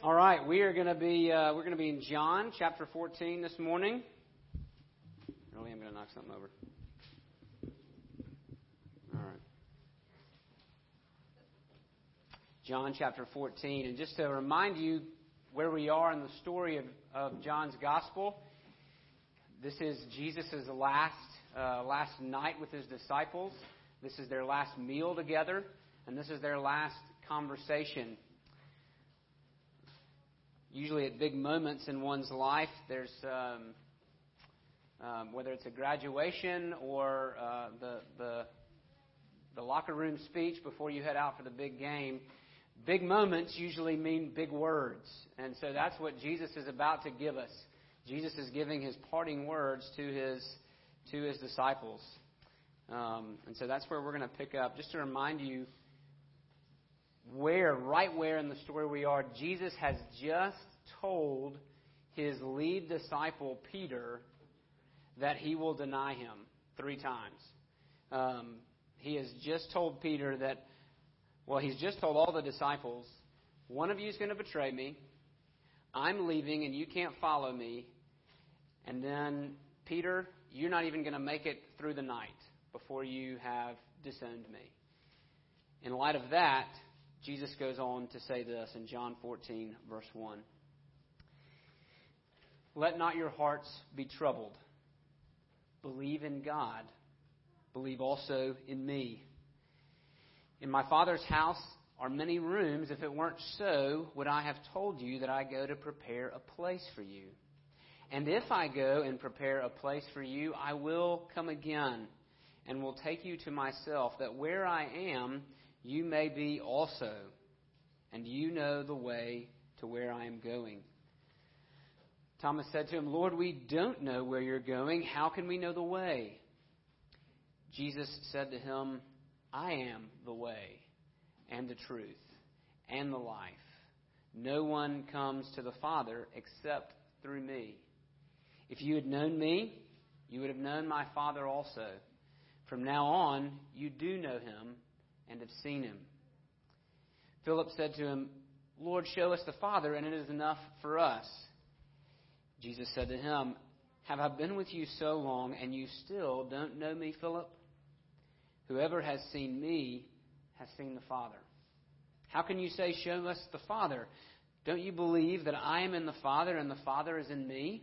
All right, we are going to be uh, we're going to be in John chapter 14 this morning. Really, I'm going to knock something over. All right. John chapter 14, and just to remind you where we are in the story of, of John's gospel, this is Jesus' last uh, last night with his disciples. This is their last meal together, and this is their last conversation usually at big moments in one's life, there's um, um, whether it's a graduation or uh, the, the the locker room speech before you head out for the big game. Big moments usually mean big words, and so that's what Jesus is about to give us. Jesus is giving his parting words to his to his disciples, um, and so that's where we're going to pick up. Just to remind you where, right where in the story we are, Jesus has just told his lead disciple, Peter, that he will deny him three times. Um, he has just told Peter that, well, he's just told all the disciples, one of you is going to betray me. I'm leaving and you can't follow me. And then, Peter, you're not even going to make it through the night before you have disowned me. In light of that, Jesus goes on to say this in John 14, verse 1. Let not your hearts be troubled. Believe in God. Believe also in me. In my Father's house are many rooms. If it weren't so, would I have told you that I go to prepare a place for you? And if I go and prepare a place for you, I will come again and will take you to myself, that where I am, you may be also, and you know the way to where I am going. Thomas said to him, Lord, we don't know where you're going. How can we know the way? Jesus said to him, I am the way and the truth and the life. No one comes to the Father except through me. If you had known me, you would have known my Father also. From now on, you do know him and have seen him. Philip said to him, Lord, show us the Father, and it is enough for us. Jesus said to him, Have I been with you so long, and you still don't know me, Philip? Whoever has seen me has seen the Father. How can you say, Show us the Father? Don't you believe that I am in the Father and the Father is in me?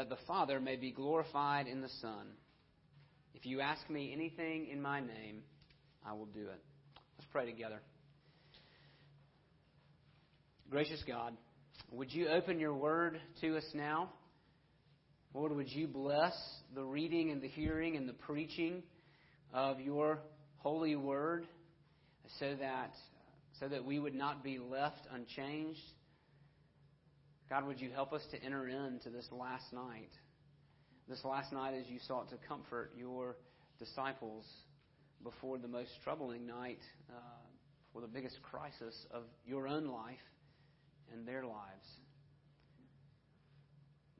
that the Father may be glorified in the Son. If you ask me anything in my name, I will do it. Let's pray together. Gracious God, would you open your word to us now? Lord, would you bless the reading and the hearing and the preaching of your holy word so that so that we would not be left unchanged? God, would you help us to enter into this last night? This last night as you sought to comfort your disciples before the most troubling night, uh, for the biggest crisis of your own life and their lives.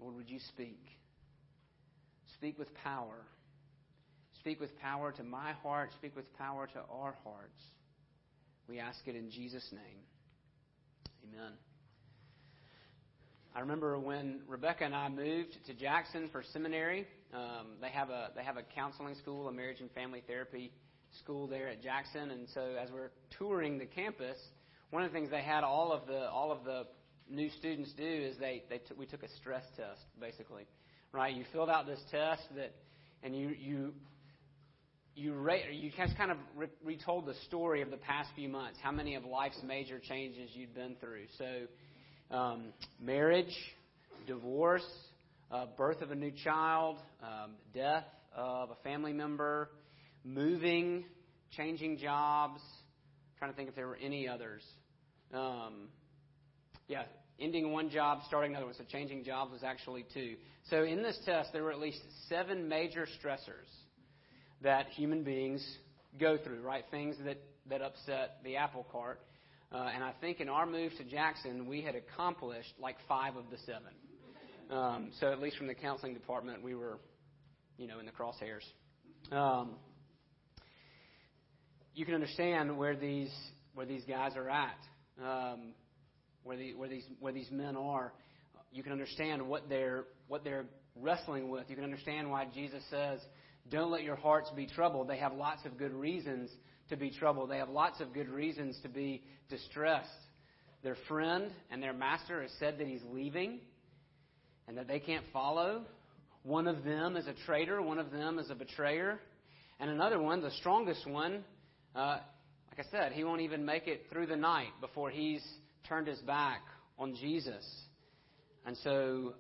Lord, would you speak? Speak with power. Speak with power to my heart. Speak with power to our hearts. We ask it in Jesus' name. Amen. I remember when Rebecca and I moved to Jackson for seminary. Um, they have a they have a counseling school, a marriage and family therapy school there at Jackson, and so as we're touring the campus, one of the things they had all of the all of the new students do is they they t- we took a stress test basically, right? You filled out this test that, and you you you ra- you just kind of re- retold the story of the past few months, how many of life's major changes you'd been through. So, um, marriage, divorce, uh, birth of a new child, um, death of a family member, moving, changing jobs. I'm trying to think if there were any others. Um, yeah, ending one job, starting another one. So changing jobs was actually two. So in this test, there were at least seven major stressors that human beings go through, right? Things that, that upset the apple cart. Uh, and I think in our move to Jackson, we had accomplished like five of the seven. Um, so at least from the counseling department, we were, you know, in the crosshairs. Um, you can understand where these where these guys are at, um, where the where these where these men are. You can understand what they're what they're wrestling with. You can understand why Jesus says, "Don't let your hearts be troubled." They have lots of good reasons to be troubled. They have lots of good reasons to be distressed. Their friend and their master has said that he's leaving and that they can't follow. One of them is a traitor, one of them is a betrayer. And another one, the strongest one, uh, like I said, he won't even make it through the night before he's turned his back on Jesus. And so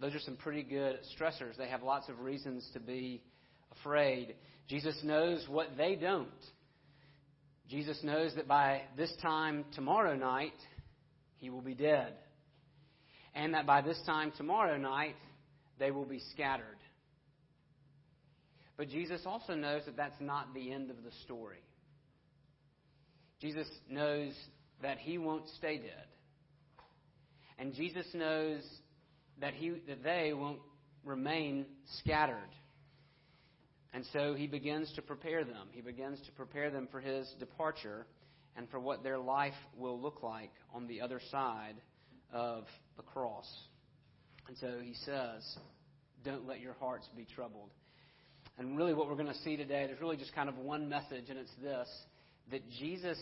those are some pretty good stressors. They have lots of reasons to be afraid. Jesus knows what they don't. Jesus knows that by this time tomorrow night, he will be dead. And that by this time tomorrow night, they will be scattered. But Jesus also knows that that's not the end of the story. Jesus knows that he won't stay dead. And Jesus knows that, he, that they won't remain scattered. And so he begins to prepare them. He begins to prepare them for his departure and for what their life will look like on the other side of the cross. And so he says, Don't let your hearts be troubled. And really, what we're going to see today, there's really just kind of one message, and it's this that Jesus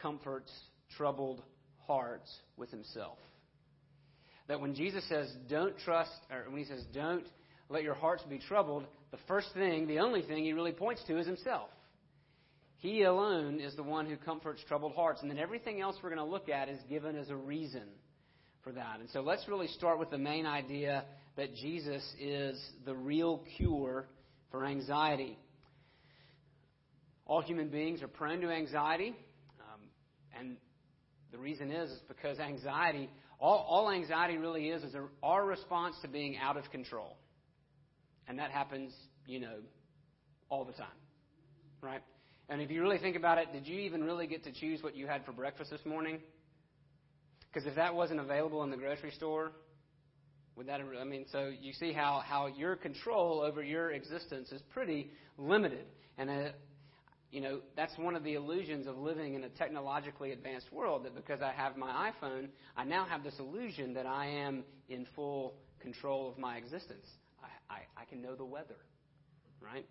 comforts troubled hearts with himself. That when Jesus says, Don't trust, or when he says, Don't let your hearts be troubled, the first thing, the only thing he really points to is himself. He alone is the one who comforts troubled hearts. And then everything else we're going to look at is given as a reason for that. And so let's really start with the main idea that Jesus is the real cure for anxiety. All human beings are prone to anxiety. Um, and the reason is, is because anxiety, all, all anxiety really is, is our response to being out of control. And that happens, you know, all the time. Right? And if you really think about it, did you even really get to choose what you had for breakfast this morning? Because if that wasn't available in the grocery store, would that, I mean, so you see how, how your control over your existence is pretty limited. And, uh, you know, that's one of the illusions of living in a technologically advanced world that because I have my iPhone, I now have this illusion that I am in full control of my existence. I, I, can know the weather, right?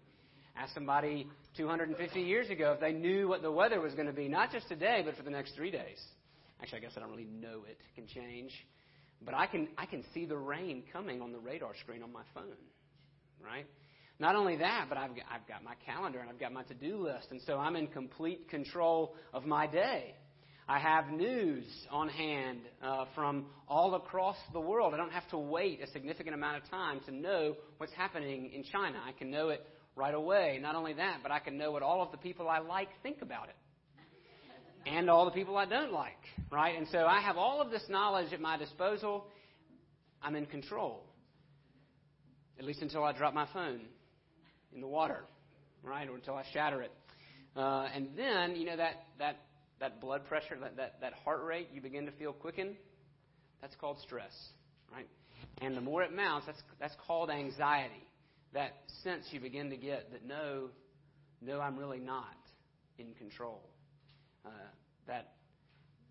Ask somebody 250 years ago if they knew what the weather was going to be, not just today, but for the next three days. Actually, I guess I don't really know it. It can change. But I can, I can see the rain coming on the radar screen on my phone, right? Not only that, but I've got, I've got my calendar and I've got my to do list, and so I'm in complete control of my day. I have news on hand uh, from all across the world. I don't have to wait a significant amount of time to know what's happening in China. I can know it right away. Not only that, but I can know what all of the people I like think about it and all the people I don't like, right? And so I have all of this knowledge at my disposal. I'm in control, at least until I drop my phone in the water, right, or until I shatter it. Uh, and then, you know, that, that, that blood pressure, that, that, that heart rate, you begin to feel quicken. That's called stress, right? And the more it mounts, that's, that's called anxiety. That sense you begin to get that no, no, I'm really not in control uh, that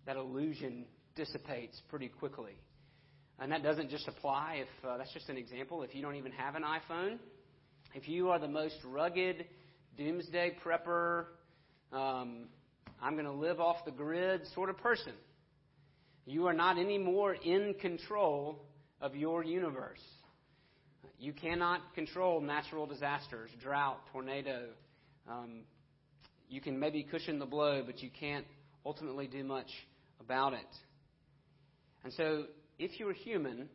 that illusion dissipates pretty quickly. And that doesn't just apply if uh, that's just an example. If you don't even have an iPhone, if you are the most rugged doomsday prepper, um, I'm going to live off the grid sort of person, you are not any more in control of your universe. You cannot control natural disasters, drought, tornado, um, you can maybe cushion the blow, but you can't ultimately do much about it. And so, if you're human,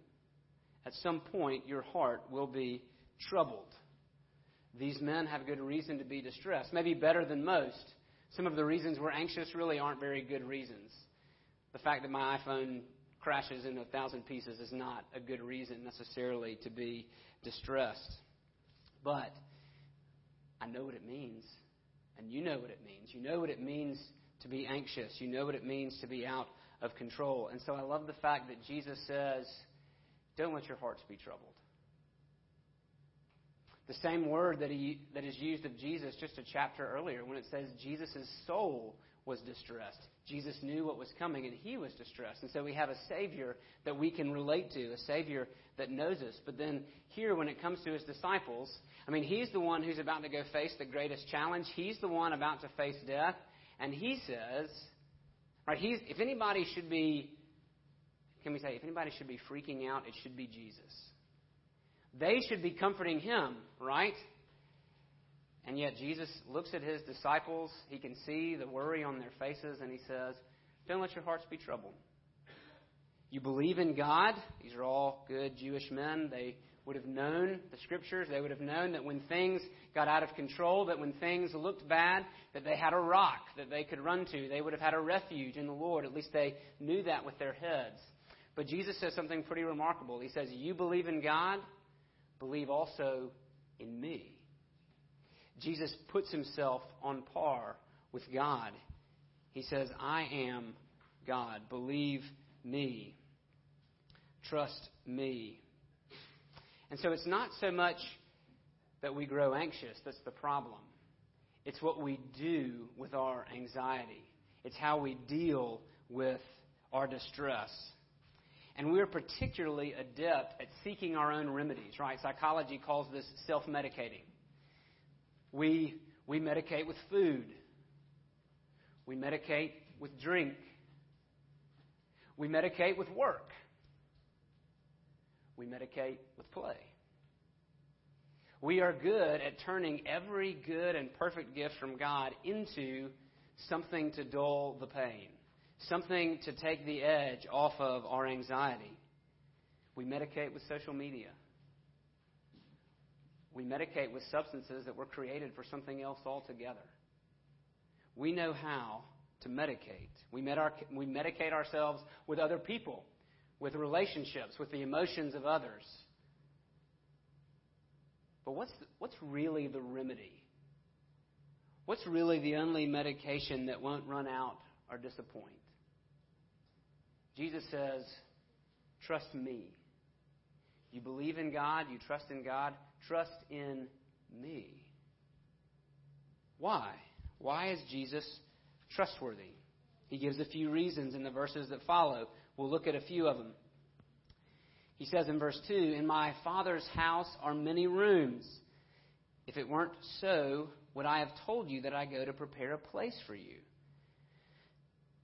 at some point your heart will be troubled. These men have good reason to be distressed, maybe better than most. Some of the reasons we're anxious really aren't very good reasons. the fact that my iPhone crashes into a thousand pieces is not a good reason necessarily to be distressed. But I know what it means, and you know what it means. You know what it means to be anxious. You know what it means to be out of control. And so I love the fact that Jesus says, Don't let your hearts be troubled. The same word that, he, that is used of Jesus just a chapter earlier when it says Jesus' soul was distressed. Jesus knew what was coming and he was distressed. And so we have a Savior that we can relate to, a Savior that knows us. But then here, when it comes to his disciples, I mean, he's the one who's about to go face the greatest challenge. He's the one about to face death. And he says, right, he's, if anybody should be, can we say, if anybody should be freaking out, it should be Jesus. They should be comforting him, right? And yet Jesus looks at his disciples. He can see the worry on their faces, and he says, Don't let your hearts be troubled. You believe in God. These are all good Jewish men. They would have known the scriptures. They would have known that when things got out of control, that when things looked bad, that they had a rock that they could run to. They would have had a refuge in the Lord. At least they knew that with their heads. But Jesus says something pretty remarkable. He says, You believe in God believe also in me. Jesus puts himself on par with God. He says, I am God. Believe me. Trust me. And so it's not so much that we grow anxious that's the problem. It's what we do with our anxiety. It's how we deal with our distress. And we're particularly adept at seeking our own remedies, right? Psychology calls this self medicating. We, we medicate with food, we medicate with drink, we medicate with work, we medicate with play. We are good at turning every good and perfect gift from God into something to dull the pain something to take the edge off of our anxiety. We medicate with social media. We medicate with substances that were created for something else altogether. We know how to medicate. We, med- our, we medicate ourselves with other people, with relationships, with the emotions of others. But what's, the, what's really the remedy? What's really the only medication that won't run out or disappoint? Jesus says, Trust me. You believe in God, you trust in God, trust in me. Why? Why is Jesus trustworthy? He gives a few reasons in the verses that follow. We'll look at a few of them. He says in verse 2 In my Father's house are many rooms. If it weren't so, would I have told you that I go to prepare a place for you?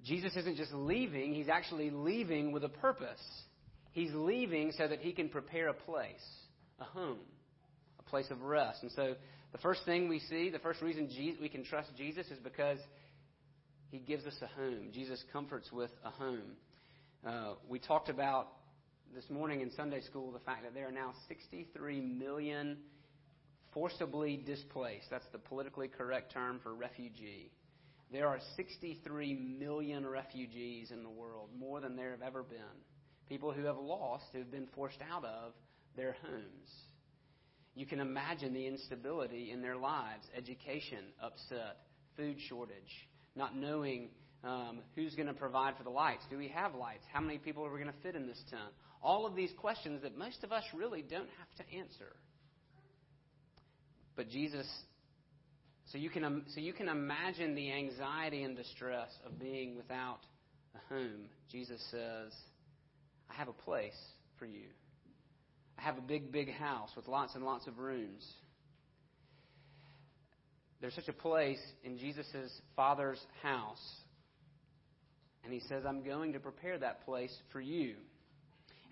Jesus isn't just leaving, he's actually leaving with a purpose. He's leaving so that he can prepare a place, a home, a place of rest. And so the first thing we see, the first reason we can trust Jesus is because he gives us a home. Jesus comforts with a home. Uh, we talked about this morning in Sunday school the fact that there are now 63 million forcibly displaced. That's the politically correct term for refugee. There are 63 million refugees in the world, more than there have ever been. People who have lost, who have been forced out of their homes. You can imagine the instability in their lives education upset, food shortage, not knowing um, who's going to provide for the lights. Do we have lights? How many people are we going to fit in this tent? All of these questions that most of us really don't have to answer. But Jesus so you can, so you can imagine the anxiety and distress of being without a home. Jesus says, I have a place for you. I have a big, big house with lots and lots of rooms. There's such a place in Jesus' Father's house. And he says, I'm going to prepare that place for you.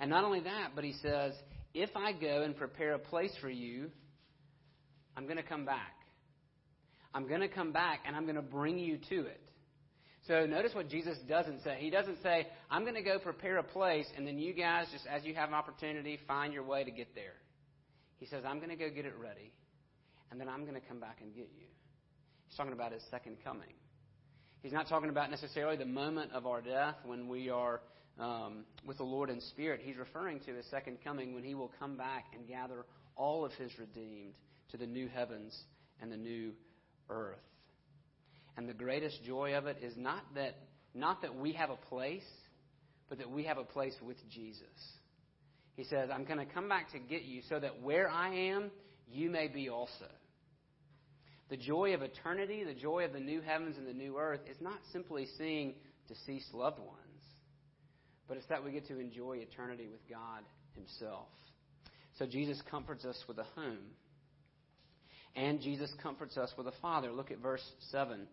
And not only that, but he says, if I go and prepare a place for you, I'm going to come back. I'm going to come back and I'm going to bring you to it. So notice what Jesus doesn't say. He doesn't say, I'm going to go prepare a place and then you guys, just as you have an opportunity, find your way to get there. He says, I'm going to go get it ready and then I'm going to come back and get you. He's talking about his second coming. He's not talking about necessarily the moment of our death when we are um, with the Lord in spirit. He's referring to his second coming when he will come back and gather all of his redeemed to the new heavens and the new earth. And the greatest joy of it is not that not that we have a place, but that we have a place with Jesus. He says, I'm going to come back to get you so that where I am, you may be also. The joy of eternity, the joy of the new heavens and the new earth, is not simply seeing deceased loved ones, but it's that we get to enjoy eternity with God Himself. So Jesus comforts us with a home. And Jesus comforts us with a father. Look at verse 7.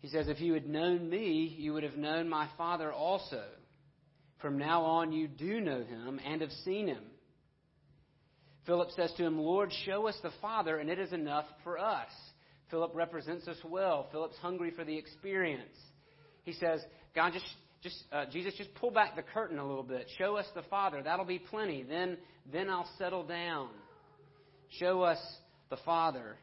He says, If you had known me, you would have known my Father also. From now on, you do know him and have seen him. Philip says to him, Lord, show us the Father, and it is enough for us. Philip represents us well. Philip's hungry for the experience. He says, God, just, just uh, Jesus, just pull back the curtain a little bit. Show us the Father. That'll be plenty. Then, then I'll settle down. Show us the Father.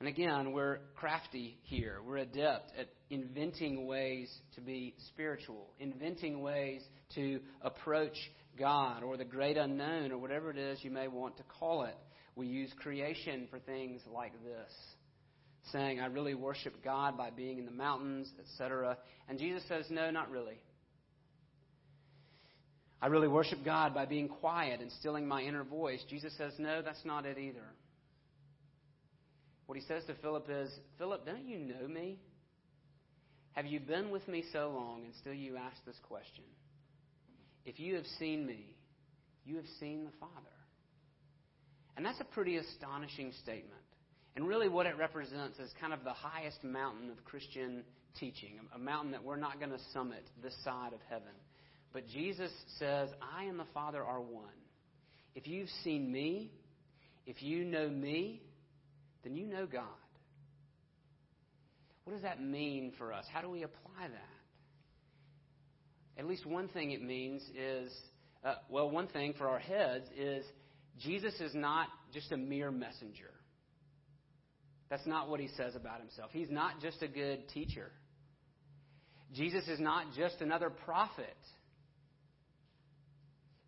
And again, we're crafty here. We're adept at inventing ways to be spiritual, inventing ways to approach God or the great unknown or whatever it is you may want to call it. We use creation for things like this. Saying, I really worship God by being in the mountains, etc. And Jesus says, No, not really. I really worship God by being quiet and stilling my inner voice. Jesus says, No, that's not it either. What he says to Philip is, Philip, don't you know me? Have you been with me so long and still you ask this question? If you have seen me, you have seen the Father. And that's a pretty astonishing statement. And really, what it represents is kind of the highest mountain of Christian teaching, a mountain that we're not going to summit this side of heaven. But Jesus says, I and the Father are one. If you've seen me, if you know me, then you know God. What does that mean for us? How do we apply that? At least one thing it means is, uh, well, one thing for our heads is Jesus is not just a mere messenger. That's not what he says about himself. He's not just a good teacher. Jesus is not just another prophet.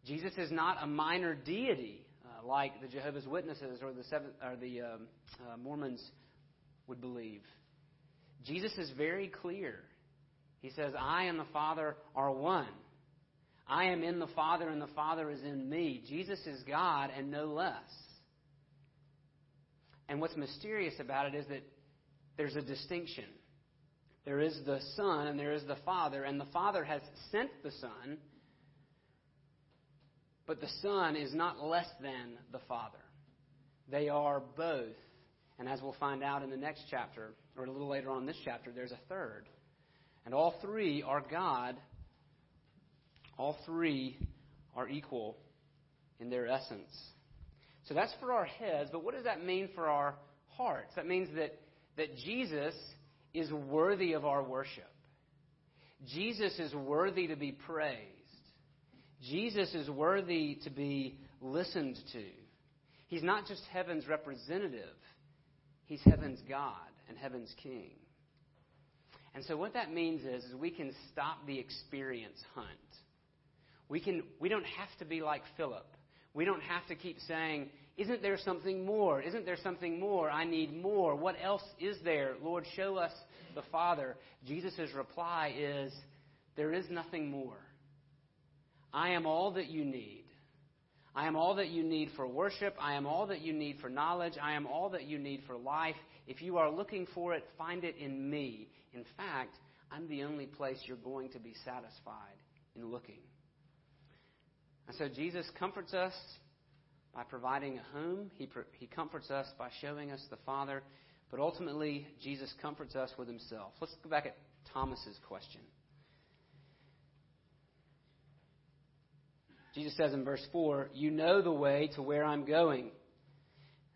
Jesus is not a minor deity uh, like the Jehovah's Witnesses or the, seven, or the um, uh, Mormons would believe. Jesus is very clear. He says, I and the Father are one. I am in the Father, and the Father is in me. Jesus is God and no less. And what's mysterious about it is that there's a distinction. There is the Son and there is the Father, and the Father has sent the Son but the Son is not less than the Father. They are both. And as we'll find out in the next chapter, or a little later on in this chapter, there's a third. And all three are God. All three are equal in their essence. So that's for our heads, but what does that mean for our hearts? That means that, that Jesus is worthy of our worship. Jesus is worthy to be praised. Jesus is worthy to be listened to. He's not just heaven's representative, he's heaven's God and heaven's king. And so what that means is, is we can stop the experience hunt. We, can, we don't have to be like Philip. We don't have to keep saying, Isn't there something more? Isn't there something more? I need more. What else is there? Lord, show us the Father. Jesus' reply is, There is nothing more. I am all that you need. I am all that you need for worship. I am all that you need for knowledge. I am all that you need for life. If you are looking for it, find it in me. In fact, I'm the only place you're going to be satisfied in looking. And so Jesus comforts us by providing a home. He, he comforts us by showing us the Father. But ultimately, Jesus comforts us with himself. Let's go back at Thomas's question. Jesus says in verse 4, You know the way to where I'm going.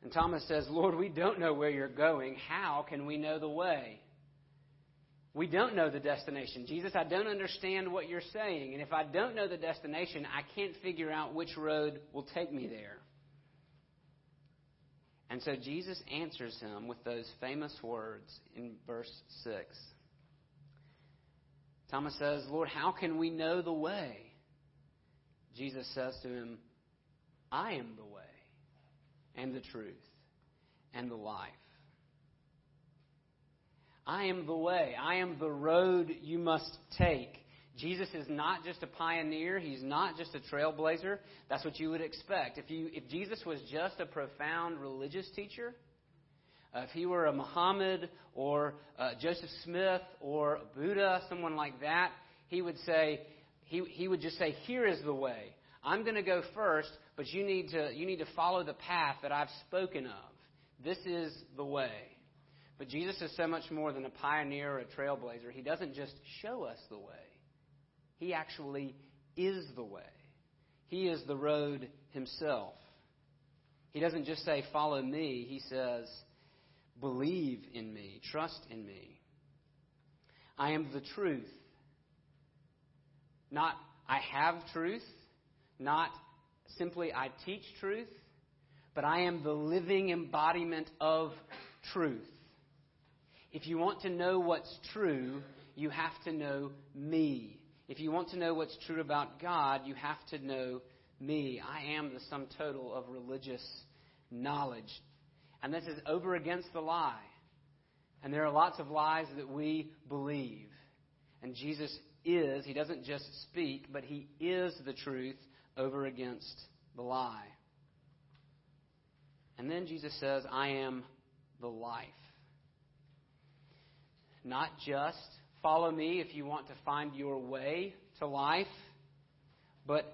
And Thomas says, Lord, we don't know where you're going. How can we know the way? We don't know the destination. Jesus, I don't understand what you're saying. And if I don't know the destination, I can't figure out which road will take me there. And so Jesus answers him with those famous words in verse 6. Thomas says, Lord, how can we know the way? Jesus says to him, I am the way and the truth and the life. I am the way. I am the road you must take. Jesus is not just a pioneer. He's not just a trailblazer. That's what you would expect. If, you, if Jesus was just a profound religious teacher, uh, if he were a Muhammad or uh, Joseph Smith or Buddha, someone like that, he would say, he, he would just say, here is the way. I'm going to go first, but you need, to, you need to follow the path that I've spoken of. This is the way. But Jesus is so much more than a pioneer or a trailblazer. He doesn't just show us the way, He actually is the way. He is the road Himself. He doesn't just say, Follow me. He says, Believe in me, trust in me. I am the truth. Not I have truth, not simply I teach truth, but I am the living embodiment of truth. If you want to know what's true, you have to know me. If you want to know what's true about God, you have to know me. I am the sum total of religious knowledge. And this is over against the lie. And there are lots of lies that we believe. And Jesus is, he doesn't just speak, but he is the truth over against the lie. And then Jesus says, I am the life. Not just follow me if you want to find your way to life, but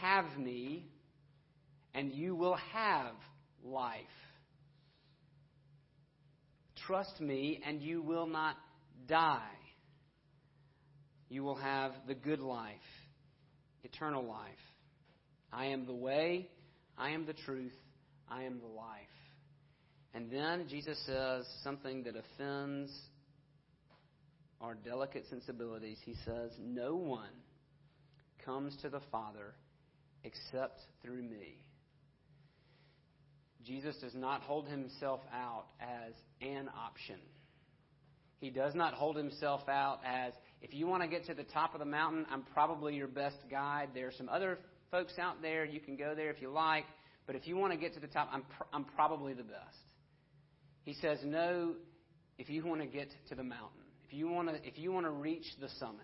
have me and you will have life. Trust me and you will not die. You will have the good life, eternal life. I am the way, I am the truth, I am the life. And then Jesus says something that offends our delicate sensibilities, he says, No one comes to the Father except through me. Jesus does not hold himself out as an option. He does not hold himself out as, if you want to get to the top of the mountain, I'm probably your best guide. There are some other folks out there. You can go there if you like. But if you want to get to the top, I'm, pr- I'm probably the best. He says, no, if you want to get to the mountain. If you want to, if you want to reach the summit,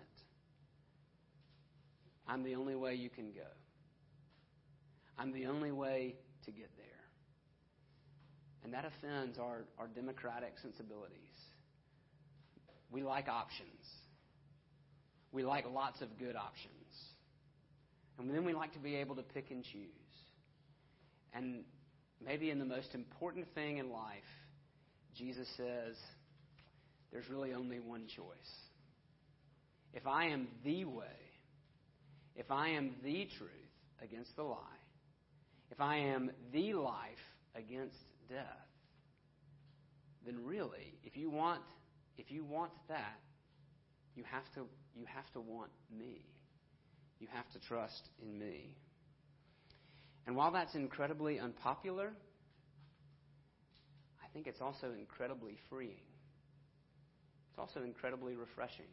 I'm the only way you can go. I'm the only way to get there. And that offends our, our democratic sensibilities. We like options. We like lots of good options. And then we like to be able to pick and choose. And maybe in the most important thing in life, Jesus says, there's really only one choice. If I am the way, if I am the truth against the lie, if I am the life against death, then really, if you want, if you want that, you have to, you have to want me. You have to trust in me. And while that's incredibly unpopular, I think it's also incredibly freeing. It's also incredibly refreshing.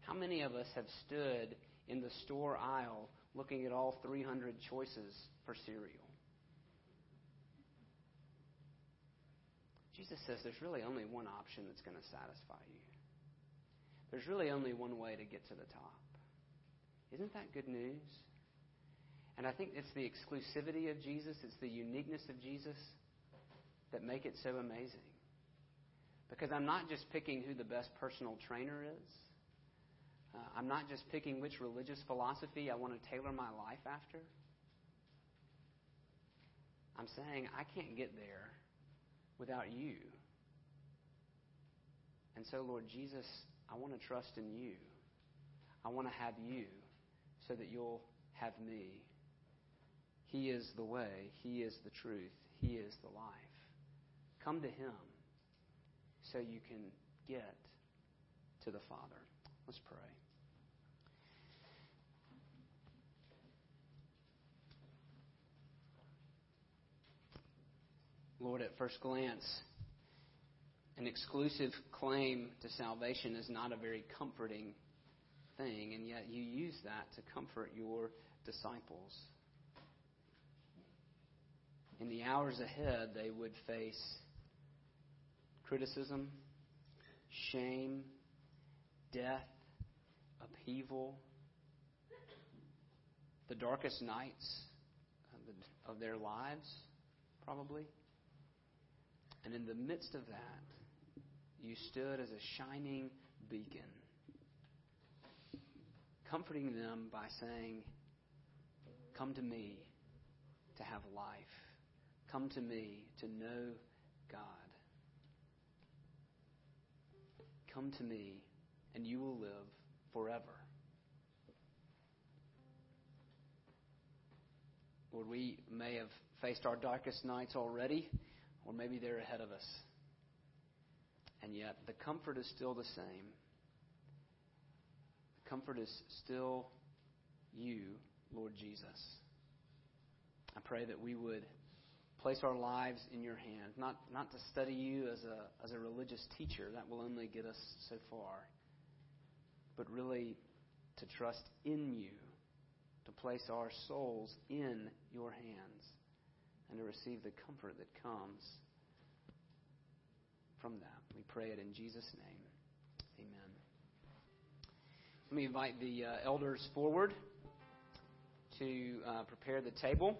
How many of us have stood in the store aisle looking at all 300 choices for cereal? Jesus says there's really only one option that's going to satisfy you. There's really only one way to get to the top. Isn't that good news? And I think it's the exclusivity of Jesus, it's the uniqueness of Jesus that make it so amazing. Because I'm not just picking who the best personal trainer is. Uh, I'm not just picking which religious philosophy I want to tailor my life after. I'm saying I can't get there without you. And so, Lord Jesus, I want to trust in you. I want to have you so that you'll have me. He is the way, He is the truth, He is the life. Come to Him so you can get to the Father. Let's pray. Lord, at first glance, an exclusive claim to salvation is not a very comforting thing, and yet you use that to comfort your disciples. In the hours ahead, they would face criticism, shame, death, upheaval, the darkest nights of their lives, probably. And in the midst of that, you stood as a shining beacon, comforting them by saying, Come to me to have life. Come to me to know God. Come to me, and you will live forever. Lord, we may have faced our darkest nights already, or maybe they're ahead of us. And yet, the comfort is still the same. The comfort is still you, Lord Jesus. I pray that we would place our lives in your hands, not, not to study you as a, as a religious teacher, that will only get us so far, but really to trust in you, to place our souls in your hands, and to receive the comfort that comes from that. We pray it in Jesus' name. Amen. Let me invite the uh, elders forward to uh, prepare the table.